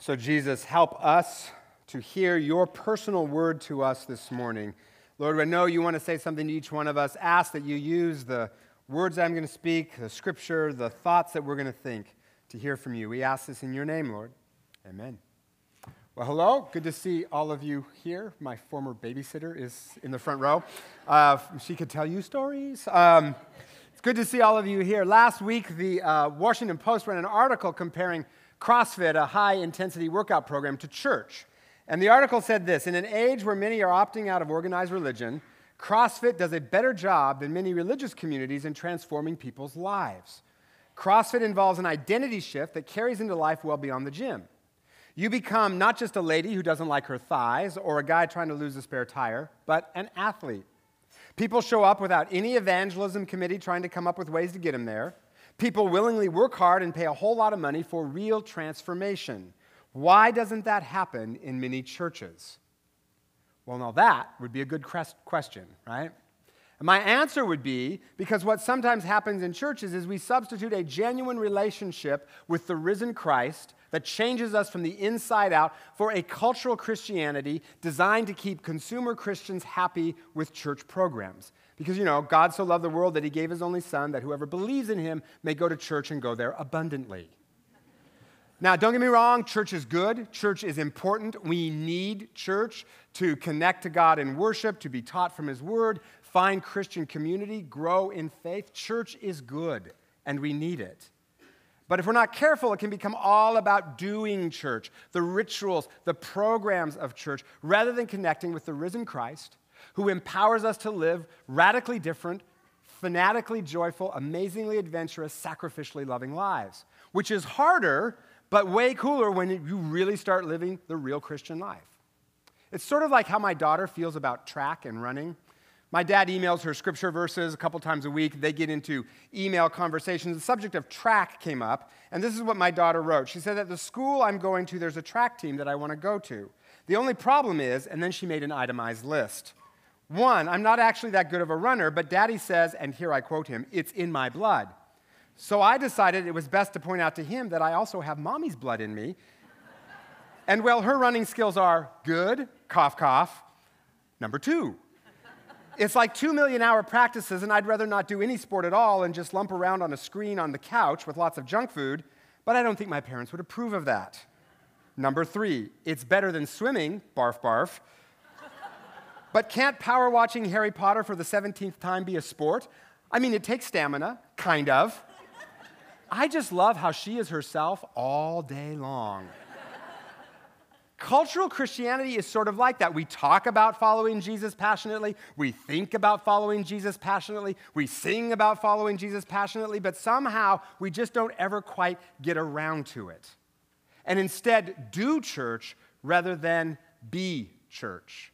So, Jesus, help us to hear your personal word to us this morning. Lord, I know you want to say something to each one of us. Ask that you use the words I'm going to speak, the scripture, the thoughts that we're going to think to hear from you. We ask this in your name, Lord. Amen. Well, hello. Good to see all of you here. My former babysitter is in the front row. Uh, she could tell you stories. Um, it's good to see all of you here. Last week, the uh, Washington Post ran an article comparing CrossFit, a high intensity workout program, to church. And the article said this In an age where many are opting out of organized religion, CrossFit does a better job than many religious communities in transforming people's lives. CrossFit involves an identity shift that carries into life well beyond the gym. You become not just a lady who doesn't like her thighs or a guy trying to lose a spare tire, but an athlete. People show up without any evangelism committee trying to come up with ways to get them there. People willingly work hard and pay a whole lot of money for real transformation. Why doesn't that happen in many churches? Well, now that would be a good question, right? And my answer would be because what sometimes happens in churches is we substitute a genuine relationship with the risen Christ that changes us from the inside out for a cultural Christianity designed to keep consumer Christians happy with church programs. Because, you know, God so loved the world that he gave his only son that whoever believes in him may go to church and go there abundantly. Now, don't get me wrong, church is good. Church is important. We need church to connect to God in worship, to be taught from his word, find Christian community, grow in faith. Church is good, and we need it. But if we're not careful, it can become all about doing church, the rituals, the programs of church, rather than connecting with the risen Christ who empowers us to live radically different, fanatically joyful, amazingly adventurous, sacrificially loving lives, which is harder, but way cooler when you really start living the real Christian life. It's sort of like how my daughter feels about track and running. My dad emails her scripture verses a couple times a week. They get into email conversations. The subject of track came up, and this is what my daughter wrote. She said, At the school I'm going to, there's a track team that I want to go to. The only problem is, and then she made an itemized list. One, I'm not actually that good of a runner, but daddy says, and here I quote him, it's in my blood. So I decided it was best to point out to him that I also have mommy's blood in me. And well, her running skills are good, cough, cough. Number two, it's like two million hour practices, and I'd rather not do any sport at all and just lump around on a screen on the couch with lots of junk food, but I don't think my parents would approve of that. Number three, it's better than swimming, barf, barf. But can't power watching Harry Potter for the 17th time be a sport? I mean, it takes stamina, kind of. I just love how she is herself all day long. Cultural Christianity is sort of like that. We talk about following Jesus passionately, we think about following Jesus passionately, we sing about following Jesus passionately, but somehow we just don't ever quite get around to it. And instead, do church rather than be church.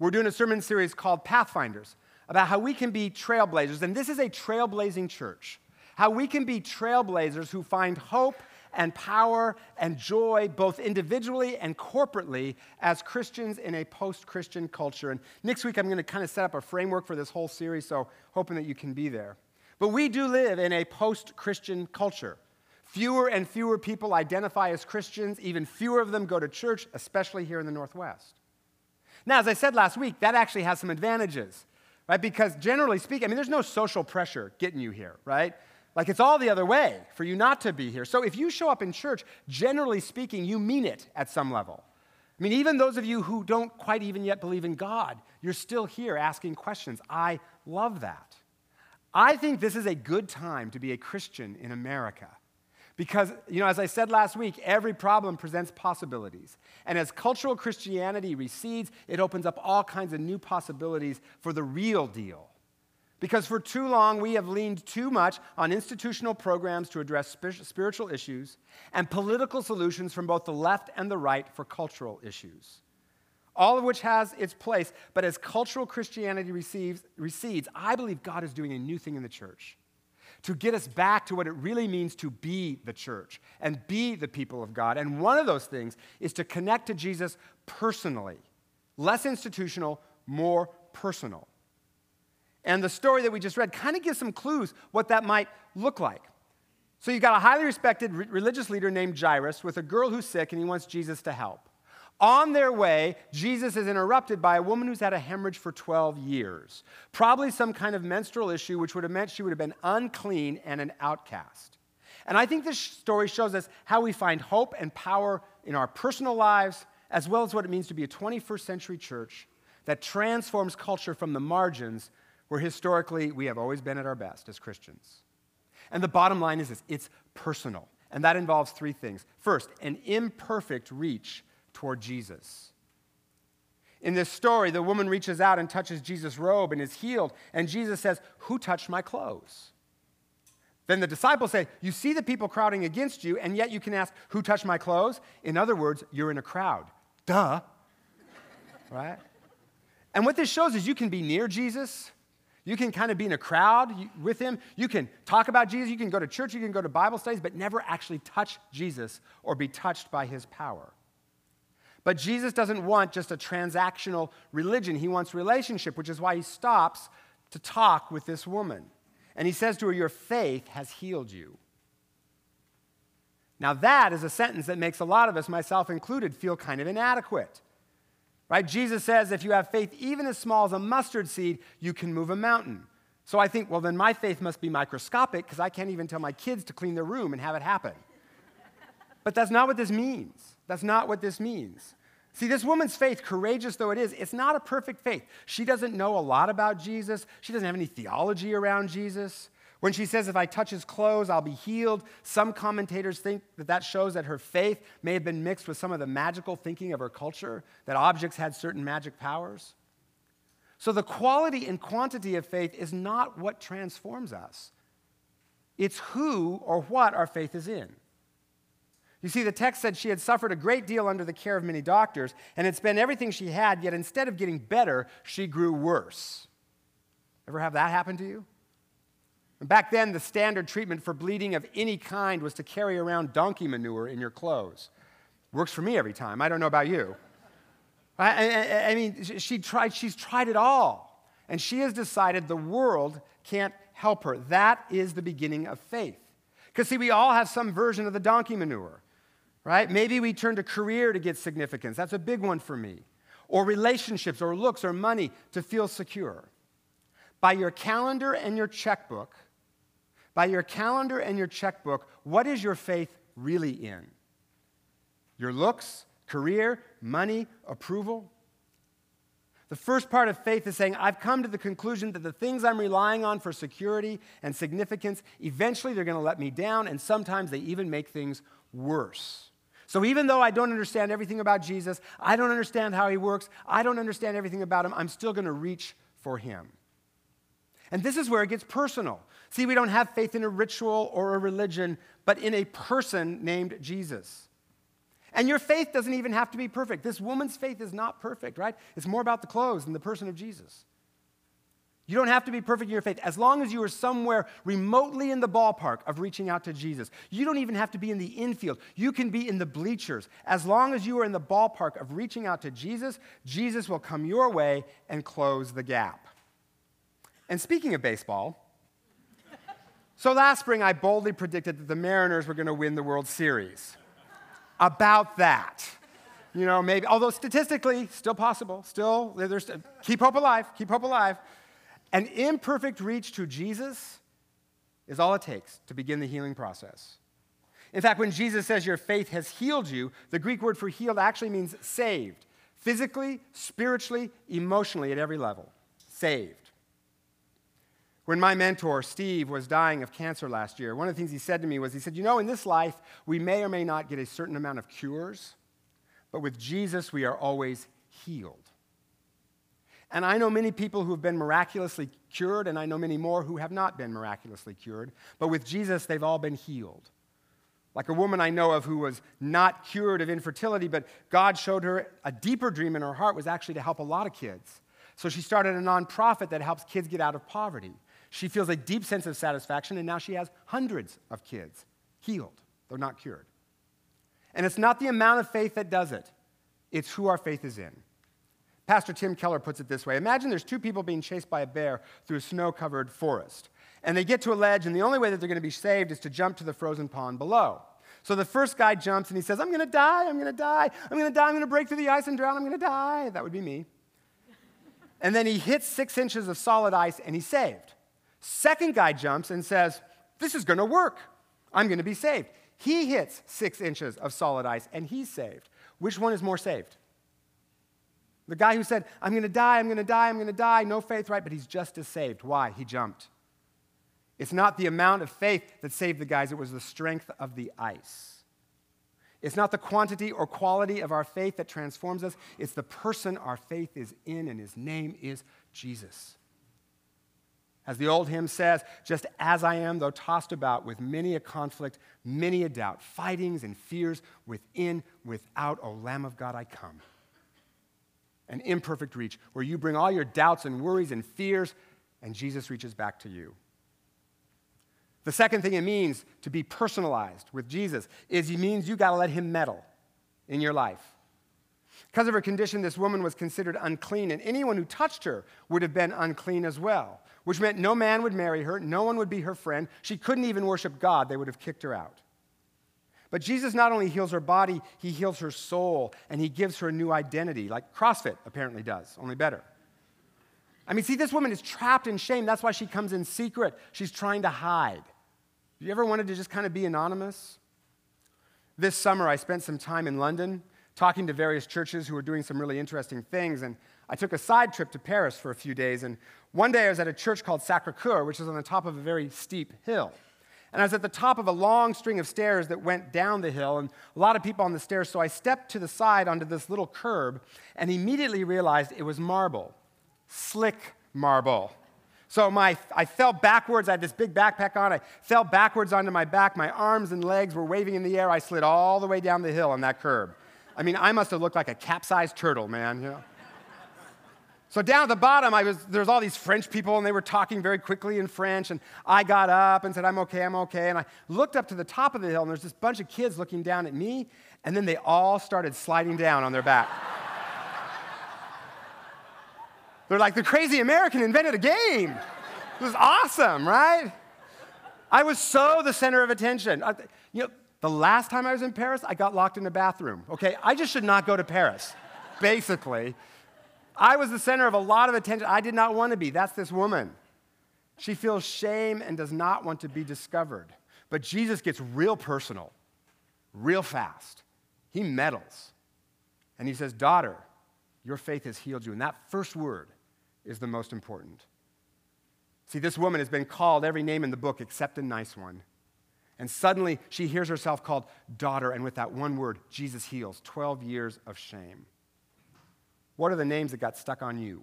We're doing a sermon series called Pathfinders about how we can be trailblazers. And this is a trailblazing church. How we can be trailblazers who find hope and power and joy both individually and corporately as Christians in a post Christian culture. And next week, I'm going to kind of set up a framework for this whole series, so hoping that you can be there. But we do live in a post Christian culture. Fewer and fewer people identify as Christians, even fewer of them go to church, especially here in the Northwest. Now, as I said last week, that actually has some advantages, right? Because generally speaking, I mean, there's no social pressure getting you here, right? Like it's all the other way for you not to be here. So if you show up in church, generally speaking, you mean it at some level. I mean, even those of you who don't quite even yet believe in God, you're still here asking questions. I love that. I think this is a good time to be a Christian in America. Because, you know, as I said last week, every problem presents possibilities. And as cultural Christianity recedes, it opens up all kinds of new possibilities for the real deal. Because for too long, we have leaned too much on institutional programs to address spiritual issues and political solutions from both the left and the right for cultural issues. All of which has its place, but as cultural Christianity receives, recedes, I believe God is doing a new thing in the church to get us back to what it really means to be the church and be the people of God. And one of those things is to connect to Jesus personally, less institutional, more personal. And the story that we just read kind of gives some clues what that might look like. So you've got a highly respected re- religious leader named Jairus with a girl who's sick and he wants Jesus to help. On their way, Jesus is interrupted by a woman who's had a hemorrhage for 12 years, probably some kind of menstrual issue, which would have meant she would have been unclean and an outcast. And I think this story shows us how we find hope and power in our personal lives, as well as what it means to be a 21st century church that transforms culture from the margins where historically we have always been at our best as Christians. And the bottom line is this it's personal. And that involves three things. First, an imperfect reach toward Jesus. In this story, the woman reaches out and touches Jesus' robe and is healed, and Jesus says, Who touched my clothes? Then the disciples say, You see the people crowding against you, and yet you can ask, Who touched my clothes? In other words, you're in a crowd. Duh. right? And what this shows is you can be near Jesus. You can kind of be in a crowd with him. You can talk about Jesus. You can go to church. You can go to Bible studies, but never actually touch Jesus or be touched by his power. But Jesus doesn't want just a transactional religion, he wants relationship, which is why he stops to talk with this woman. And he says to her, Your faith has healed you. Now, that is a sentence that makes a lot of us, myself included, feel kind of inadequate. Right? Jesus says, if you have faith even as small as a mustard seed, you can move a mountain. So I think, well, then my faith must be microscopic because I can't even tell my kids to clean their room and have it happen. But that's not what this means. That's not what this means. See, this woman's faith, courageous though it is, it's not a perfect faith. She doesn't know a lot about Jesus, she doesn't have any theology around Jesus. When she says, If I touch his clothes, I'll be healed, some commentators think that that shows that her faith may have been mixed with some of the magical thinking of her culture, that objects had certain magic powers. So the quality and quantity of faith is not what transforms us, it's who or what our faith is in. You see, the text said she had suffered a great deal under the care of many doctors and had spent everything she had, yet instead of getting better, she grew worse. Ever have that happen to you? And Back then, the standard treatment for bleeding of any kind was to carry around donkey manure in your clothes. Works for me every time. I don't know about you. I, I, I mean, she tried, she's tried it all. And she has decided the world can't help her. That is the beginning of faith. Because, see, we all have some version of the donkey manure right? Maybe we turn to career to get significance. That's a big one for me. Or relationships, or looks, or money to feel secure. By your calendar and your checkbook, by your calendar and your checkbook, what is your faith really in? Your looks, career, money, approval? The first part of faith is saying, I've come to the conclusion that the things I'm relying on for security and significance, eventually they're going to let me down, and sometimes they even make things worse. So even though I don't understand everything about Jesus, I don't understand how he works, I don't understand everything about him, I'm still going to reach for him. And this is where it gets personal. See, we don't have faith in a ritual or a religion, but in a person named Jesus. And your faith doesn't even have to be perfect. This woman's faith is not perfect, right? It's more about the clothes than the person of Jesus. You don't have to be perfect in your faith. As long as you are somewhere remotely in the ballpark of reaching out to Jesus, you don't even have to be in the infield. You can be in the bleachers. As long as you are in the ballpark of reaching out to Jesus, Jesus will come your way and close the gap. And speaking of baseball, so last spring I boldly predicted that the Mariners were going to win the World Series. About that. You know, maybe, although statistically, still possible, still, there's, keep hope alive, keep hope alive. An imperfect reach to Jesus is all it takes to begin the healing process. In fact, when Jesus says your faith has healed you, the Greek word for healed actually means saved physically, spiritually, emotionally, at every level. Saved. When my mentor, Steve, was dying of cancer last year, one of the things he said to me was, he said, You know, in this life, we may or may not get a certain amount of cures, but with Jesus, we are always healed. And I know many people who have been miraculously cured, and I know many more who have not been miraculously cured. But with Jesus, they've all been healed. Like a woman I know of who was not cured of infertility, but God showed her a deeper dream in her heart was actually to help a lot of kids. So she started a nonprofit that helps kids get out of poverty. She feels a deep sense of satisfaction, and now she has hundreds of kids healed, though not cured. And it's not the amount of faith that does it, it's who our faith is in. Pastor Tim Keller puts it this way Imagine there's two people being chased by a bear through a snow covered forest. And they get to a ledge, and the only way that they're going to be saved is to jump to the frozen pond below. So the first guy jumps and he says, I'm going to die, I'm going to die, I'm going to die, I'm going to break through the ice and drown, I'm going to die. That would be me. and then he hits six inches of solid ice and he's saved. Second guy jumps and says, This is going to work. I'm going to be saved. He hits six inches of solid ice and he's saved. Which one is more saved? The guy who said, I'm going to die, I'm going to die, I'm going to die, no faith, right? But he's just as saved. Why? He jumped. It's not the amount of faith that saved the guys, it was the strength of the ice. It's not the quantity or quality of our faith that transforms us, it's the person our faith is in, and his name is Jesus. As the old hymn says, just as I am, though tossed about with many a conflict, many a doubt, fightings and fears, within, without, O Lamb of God, I come. An imperfect reach where you bring all your doubts and worries and fears, and Jesus reaches back to you. The second thing it means to be personalized with Jesus is it means you got to let him meddle in your life. Because of her condition, this woman was considered unclean, and anyone who touched her would have been unclean as well, which meant no man would marry her, no one would be her friend. She couldn't even worship God, they would have kicked her out. But Jesus not only heals her body, he heals her soul, and he gives her a new identity, like CrossFit apparently does, only better. I mean, see, this woman is trapped in shame. That's why she comes in secret. She's trying to hide. You ever wanted to just kind of be anonymous? This summer, I spent some time in London talking to various churches who were doing some really interesting things, and I took a side trip to Paris for a few days. And one day I was at a church called Sacre Coeur, which is on the top of a very steep hill. And I was at the top of a long string of stairs that went down the hill, and a lot of people on the stairs. So I stepped to the side onto this little curb and immediately realized it was marble slick marble. So my, I fell backwards. I had this big backpack on. I fell backwards onto my back. My arms and legs were waving in the air. I slid all the way down the hill on that curb. I mean, I must have looked like a capsized turtle, man. You know? So down at the bottom, I was, there was all these French people, and they were talking very quickly in French. And I got up and said, I'm okay, I'm okay. And I looked up to the top of the hill, and there's this bunch of kids looking down at me. And then they all started sliding down on their back. They're like, the crazy American invented a game. It was awesome, right? I was so the center of attention. You know, the last time I was in Paris, I got locked in a bathroom. Okay, I just should not go to Paris, basically. I was the center of a lot of attention. I did not want to be. That's this woman. She feels shame and does not want to be discovered. But Jesus gets real personal, real fast. He meddles. And he says, Daughter, your faith has healed you. And that first word is the most important. See, this woman has been called every name in the book except a nice one. And suddenly she hears herself called daughter, and with that one word, Jesus heals 12 years of shame. What are the names that got stuck on you?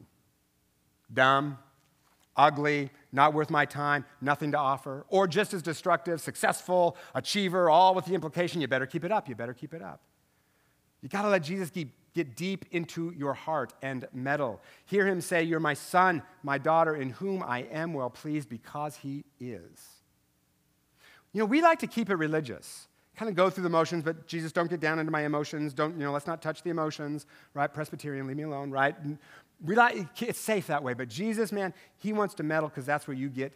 Dumb, ugly, not worth my time, nothing to offer, or just as destructive, successful, achiever, all with the implication you better keep it up, you better keep it up. You got to let Jesus keep Get deep into your heart and meddle. Hear him say, You're my son, my daughter, in whom I am well pleased because he is. You know, we like to keep it religious, kind of go through the motions, but Jesus, don't get down into my emotions. Don't, you know, let's not touch the emotions, right? Presbyterian, leave me alone, right? Like, it's safe that way, but Jesus, man, he wants to meddle because that's where you get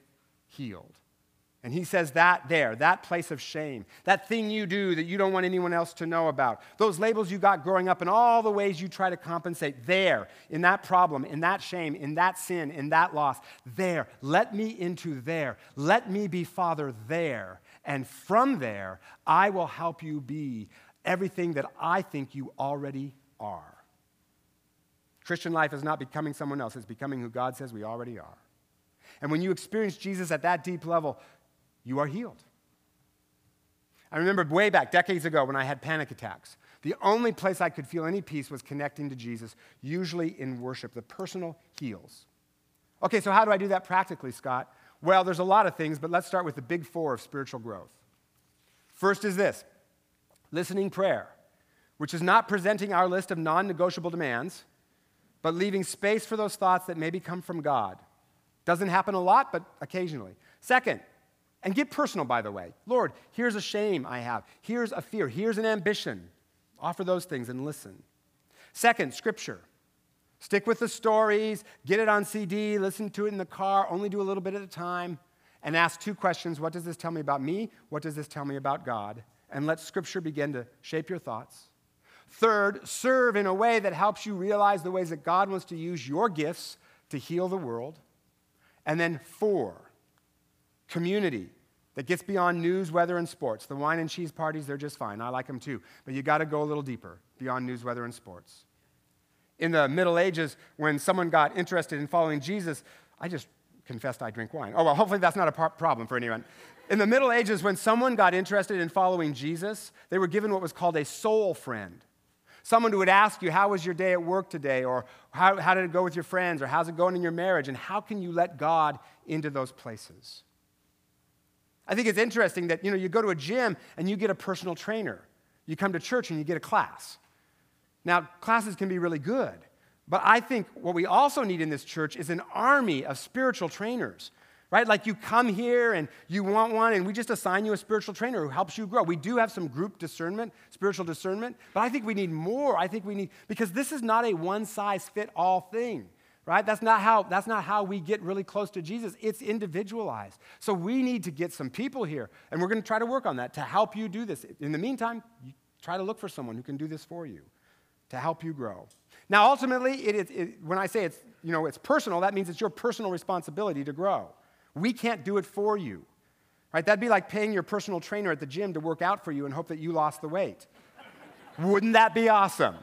healed. And he says that there, that place of shame, that thing you do that you don't want anyone else to know about, those labels you got growing up, and all the ways you try to compensate, there, in that problem, in that shame, in that sin, in that loss, there, let me into there. Let me be Father there. And from there, I will help you be everything that I think you already are. Christian life is not becoming someone else, it's becoming who God says we already are. And when you experience Jesus at that deep level, you are healed. I remember way back, decades ago, when I had panic attacks. The only place I could feel any peace was connecting to Jesus, usually in worship. The personal heals. Okay, so how do I do that practically, Scott? Well, there's a lot of things, but let's start with the big four of spiritual growth. First is this listening prayer, which is not presenting our list of non negotiable demands, but leaving space for those thoughts that maybe come from God. Doesn't happen a lot, but occasionally. Second, and get personal, by the way. Lord, here's a shame I have. Here's a fear. Here's an ambition. Offer those things and listen. Second, scripture. Stick with the stories, get it on CD, listen to it in the car, only do a little bit at a time. and ask two questions What does this tell me about me? What does this tell me about God? And let Scripture begin to shape your thoughts. Third, serve in a way that helps you realize the ways that God wants to use your gifts to heal the world. And then four, community that gets beyond news, weather, and sports. The wine and cheese parties, they're just fine. I like them too. But you got to go a little deeper beyond news, weather, and sports. In the Middle Ages, when someone got interested in following Jesus, I just confessed I drink wine. Oh, well, hopefully that's not a problem for anyone. In the Middle Ages, when someone got interested in following Jesus, they were given what was called a soul friend. Someone who would ask you, How was your day at work today? Or how, how did it go with your friends? Or how's it going in your marriage? And how can you let God into those places? I think it's interesting that you know you go to a gym and you get a personal trainer. You come to church and you get a class. Now, classes can be really good, but I think what we also need in this church is an army of spiritual trainers right? Like you come here and you want one, and we just assign you a spiritual trainer who helps you grow. We do have some group discernment, spiritual discernment, but I think we need more. I think we need, because this is not a one size fit all thing. Right? That's not how that's not how we get really close to Jesus. It's individualized. So we need to get some people here and we're going to try to work on that to help you do this. In the meantime, try to look for someone who can do this for you to help you grow. Now ultimately, it, it, it, when I say it's, you know, it's personal, that means it's your personal responsibility to grow. We can't do it for you. Right? That'd be like paying your personal trainer at the gym to work out for you and hope that you lost the weight. Wouldn't that be awesome?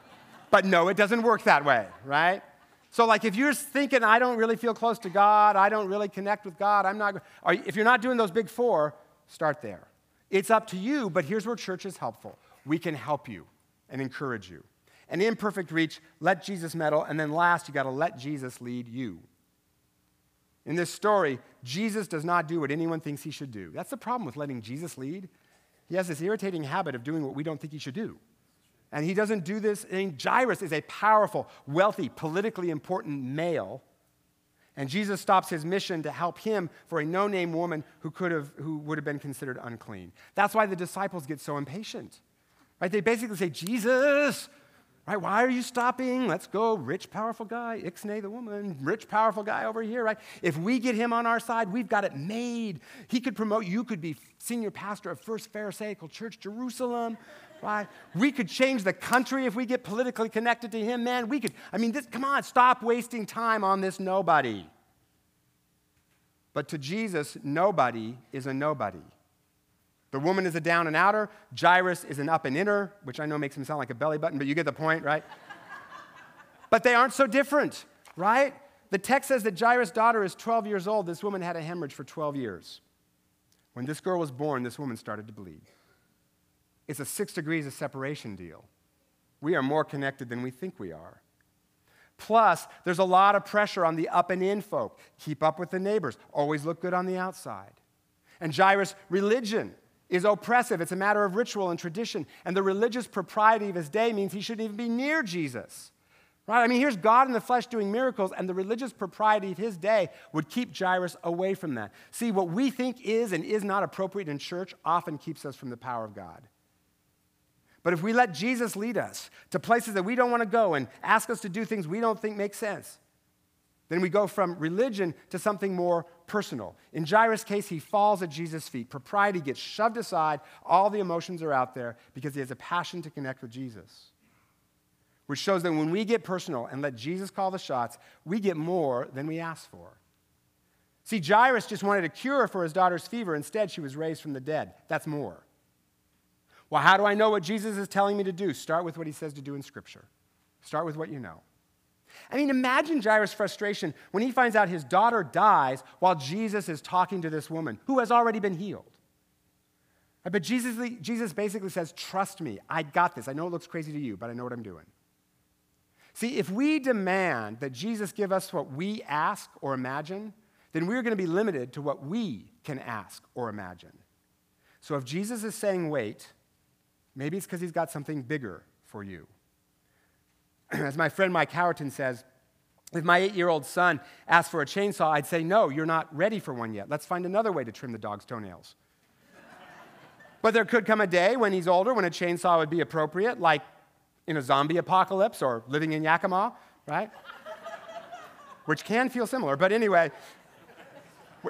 But no, it doesn't work that way, right? So, like, if you're thinking, I don't really feel close to God, I don't really connect with God, I'm not, if you're not doing those big four, start there. It's up to you, but here's where church is helpful. We can help you and encourage you. An imperfect reach, let Jesus meddle, and then last, you got to let Jesus lead you. In this story, Jesus does not do what anyone thinks he should do. That's the problem with letting Jesus lead. He has this irritating habit of doing what we don't think he should do. And he doesn't do this. I mean, Jairus is a powerful, wealthy, politically important male. And Jesus stops his mission to help him for a no name woman who, could have, who would have been considered unclean. That's why the disciples get so impatient. Right? They basically say, Jesus, Right? Why are you stopping? Let's go. Rich, powerful guy. Ixnay the woman. Rich, powerful guy over here, right? If we get him on our side, we've got it made. He could promote, you could be senior pastor of First Pharisaical Church, Jerusalem, right? We could change the country if we get politically connected to him, man. We could, I mean, this, come on, stop wasting time on this nobody. But to Jesus, nobody is a nobody. The woman is a down and outer. Jairus is an up and inner, which I know makes him sound like a belly button, but you get the point, right? but they aren't so different, right? The text says that Jairus' daughter is 12 years old. This woman had a hemorrhage for 12 years. When this girl was born, this woman started to bleed. It's a six degrees of separation deal. We are more connected than we think we are. Plus, there's a lot of pressure on the up and in folk. Keep up with the neighbors, always look good on the outside. And Jairus' religion is oppressive. It's a matter of ritual and tradition. And the religious propriety of his day means he shouldn't even be near Jesus. Right? I mean, here's God in the flesh doing miracles, and the religious propriety of his day would keep Jairus away from that. See, what we think is and is not appropriate in church often keeps us from the power of God. But if we let Jesus lead us to places that we don't want to go and ask us to do things we don't think make sense, then we go from religion to something more personal. In Jairus' case, he falls at Jesus' feet. Propriety gets shoved aside. All the emotions are out there because he has a passion to connect with Jesus. Which shows that when we get personal and let Jesus call the shots, we get more than we ask for. See, Jairus just wanted a cure for his daughter's fever. Instead, she was raised from the dead. That's more. Well, how do I know what Jesus is telling me to do? Start with what he says to do in Scripture. Start with what you know. I mean, imagine Jairus' frustration when he finds out his daughter dies while Jesus is talking to this woman who has already been healed. But Jesus, Jesus basically says, Trust me, I got this. I know it looks crazy to you, but I know what I'm doing. See, if we demand that Jesus give us what we ask or imagine, then we're going to be limited to what we can ask or imagine. So if Jesus is saying wait, maybe it's because he's got something bigger for you. As my friend Mike Howerton says, if my eight year old son asked for a chainsaw, I'd say, No, you're not ready for one yet. Let's find another way to trim the dog's toenails. but there could come a day when he's older when a chainsaw would be appropriate, like in a zombie apocalypse or living in Yakima, right? Which can feel similar. But anyway,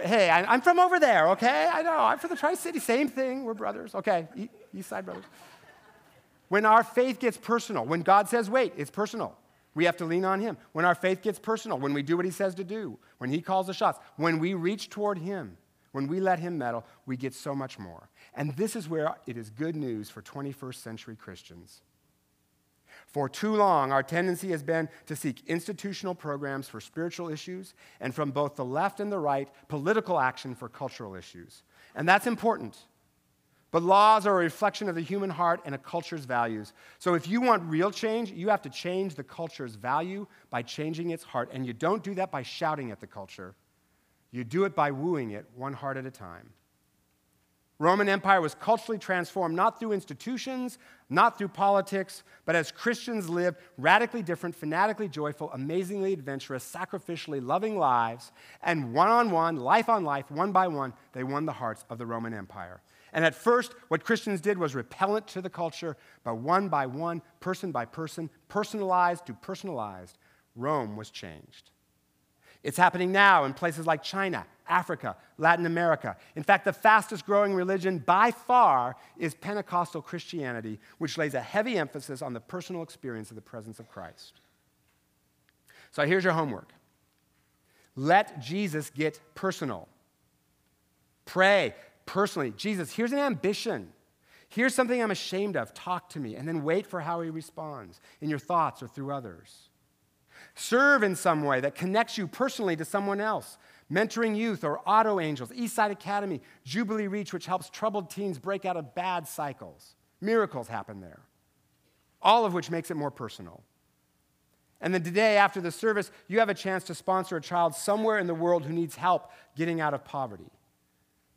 Hey, I, am from over there, okay? I know. I'm from the Tri City. Same thing. We're brothers. Okay. East Side brothers. When our faith gets personal, when God says, wait, it's personal. We have to lean on Him. When our faith gets personal, when we do what He says to do, when He calls the shots, when we reach toward Him, when we let Him meddle, we get so much more. And this is where it is good news for 21st century Christians. For too long, our tendency has been to seek institutional programs for spiritual issues, and from both the left and the right, political action for cultural issues. And that's important. But laws are a reflection of the human heart and a culture's values. So if you want real change, you have to change the culture's value by changing its heart. And you don't do that by shouting at the culture, you do it by wooing it one heart at a time. Roman Empire was culturally transformed not through institutions, not through politics, but as Christians lived radically different, fanatically joyful, amazingly adventurous, sacrificially loving lives, and one on one, life on life, one by one, they won the hearts of the Roman Empire. And at first, what Christians did was repellent to the culture, but one by one, person by person, personalized to personalized, Rome was changed. It's happening now in places like China, Africa, Latin America. In fact, the fastest growing religion by far is Pentecostal Christianity, which lays a heavy emphasis on the personal experience of the presence of Christ. So here's your homework let Jesus get personal. Pray personally Jesus, here's an ambition. Here's something I'm ashamed of. Talk to me. And then wait for how he responds in your thoughts or through others. Serve in some way that connects you personally to someone else. Mentoring Youth or Auto Angels, Eastside Academy, Jubilee Reach, which helps troubled teens break out of bad cycles. Miracles happen there, all of which makes it more personal. And then today, after the service, you have a chance to sponsor a child somewhere in the world who needs help getting out of poverty.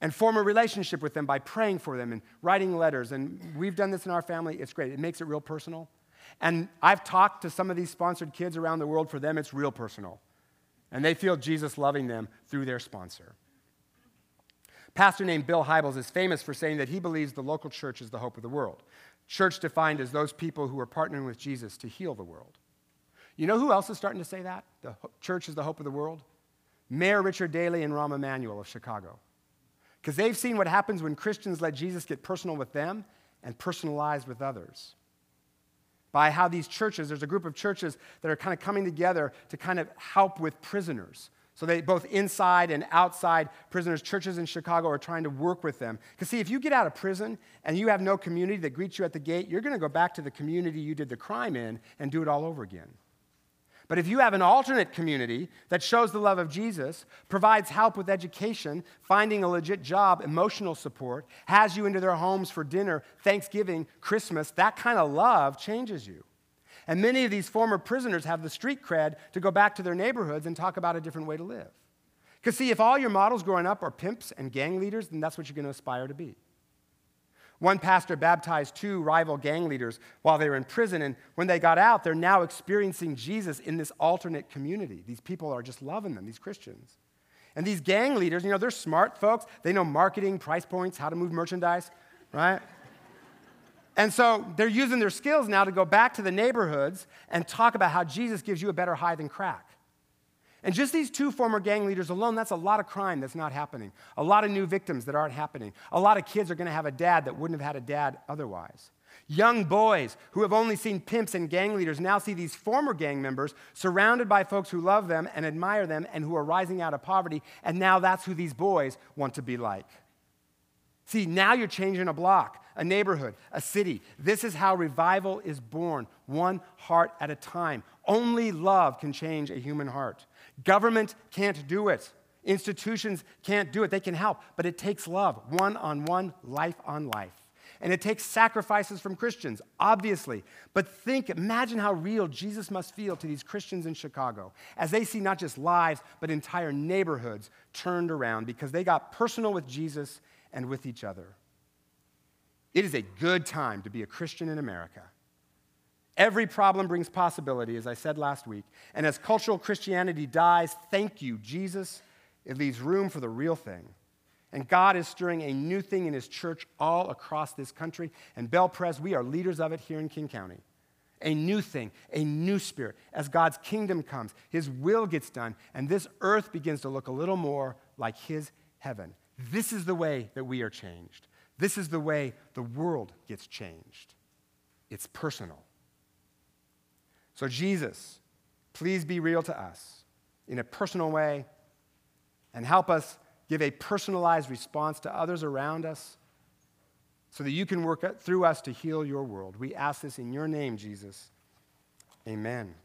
And form a relationship with them by praying for them and writing letters. And we've done this in our family. It's great. It makes it real personal. And I've talked to some of these sponsored kids around the world. For them, it's real personal. And they feel Jesus loving them through their sponsor. pastor named Bill Hybels is famous for saying that he believes the local church is the hope of the world. Church defined as those people who are partnering with Jesus to heal the world. You know who else is starting to say that? The church is the hope of the world? Mayor Richard Daley and Rahm Emanuel of Chicago. Because they've seen what happens when Christians let Jesus get personal with them and personalized with others by how these churches, there's a group of churches that are kind of coming together to kind of help with prisoners. So they both inside and outside prisoners, churches in Chicago are trying to work with them. Because see, if you get out of prison and you have no community that greets you at the gate, you're going to go back to the community you did the crime in and do it all over again. But if you have an alternate community that shows the love of Jesus, provides help with education, finding a legit job, emotional support, has you into their homes for dinner, Thanksgiving, Christmas, that kind of love changes you. And many of these former prisoners have the street cred to go back to their neighborhoods and talk about a different way to live. Because, see, if all your models growing up are pimps and gang leaders, then that's what you're going to aspire to be. One pastor baptized two rival gang leaders while they were in prison, and when they got out, they're now experiencing Jesus in this alternate community. These people are just loving them, these Christians. And these gang leaders, you know, they're smart folks. They know marketing, price points, how to move merchandise, right? and so they're using their skills now to go back to the neighborhoods and talk about how Jesus gives you a better high than crack. And just these two former gang leaders alone, that's a lot of crime that's not happening. A lot of new victims that aren't happening. A lot of kids are going to have a dad that wouldn't have had a dad otherwise. Young boys who have only seen pimps and gang leaders now see these former gang members surrounded by folks who love them and admire them and who are rising out of poverty, and now that's who these boys want to be like. See, now you're changing a block, a neighborhood, a city. This is how revival is born, one heart at a time. Only love can change a human heart. Government can't do it. Institutions can't do it. They can help, but it takes love, one on one, life on life. And it takes sacrifices from Christians, obviously. But think, imagine how real Jesus must feel to these Christians in Chicago as they see not just lives, but entire neighborhoods turned around because they got personal with Jesus and with each other. It is a good time to be a Christian in America. Every problem brings possibility, as I said last week. And as cultural Christianity dies, thank you, Jesus, it leaves room for the real thing. And God is stirring a new thing in His church all across this country. And BelPres, we are leaders of it here in King County. A new thing, a new spirit. As God's kingdom comes, His will gets done, and this earth begins to look a little more like his heaven. This is the way that we are changed. This is the way the world gets changed. It's personal. So, Jesus, please be real to us in a personal way and help us give a personalized response to others around us so that you can work through us to heal your world. We ask this in your name, Jesus. Amen.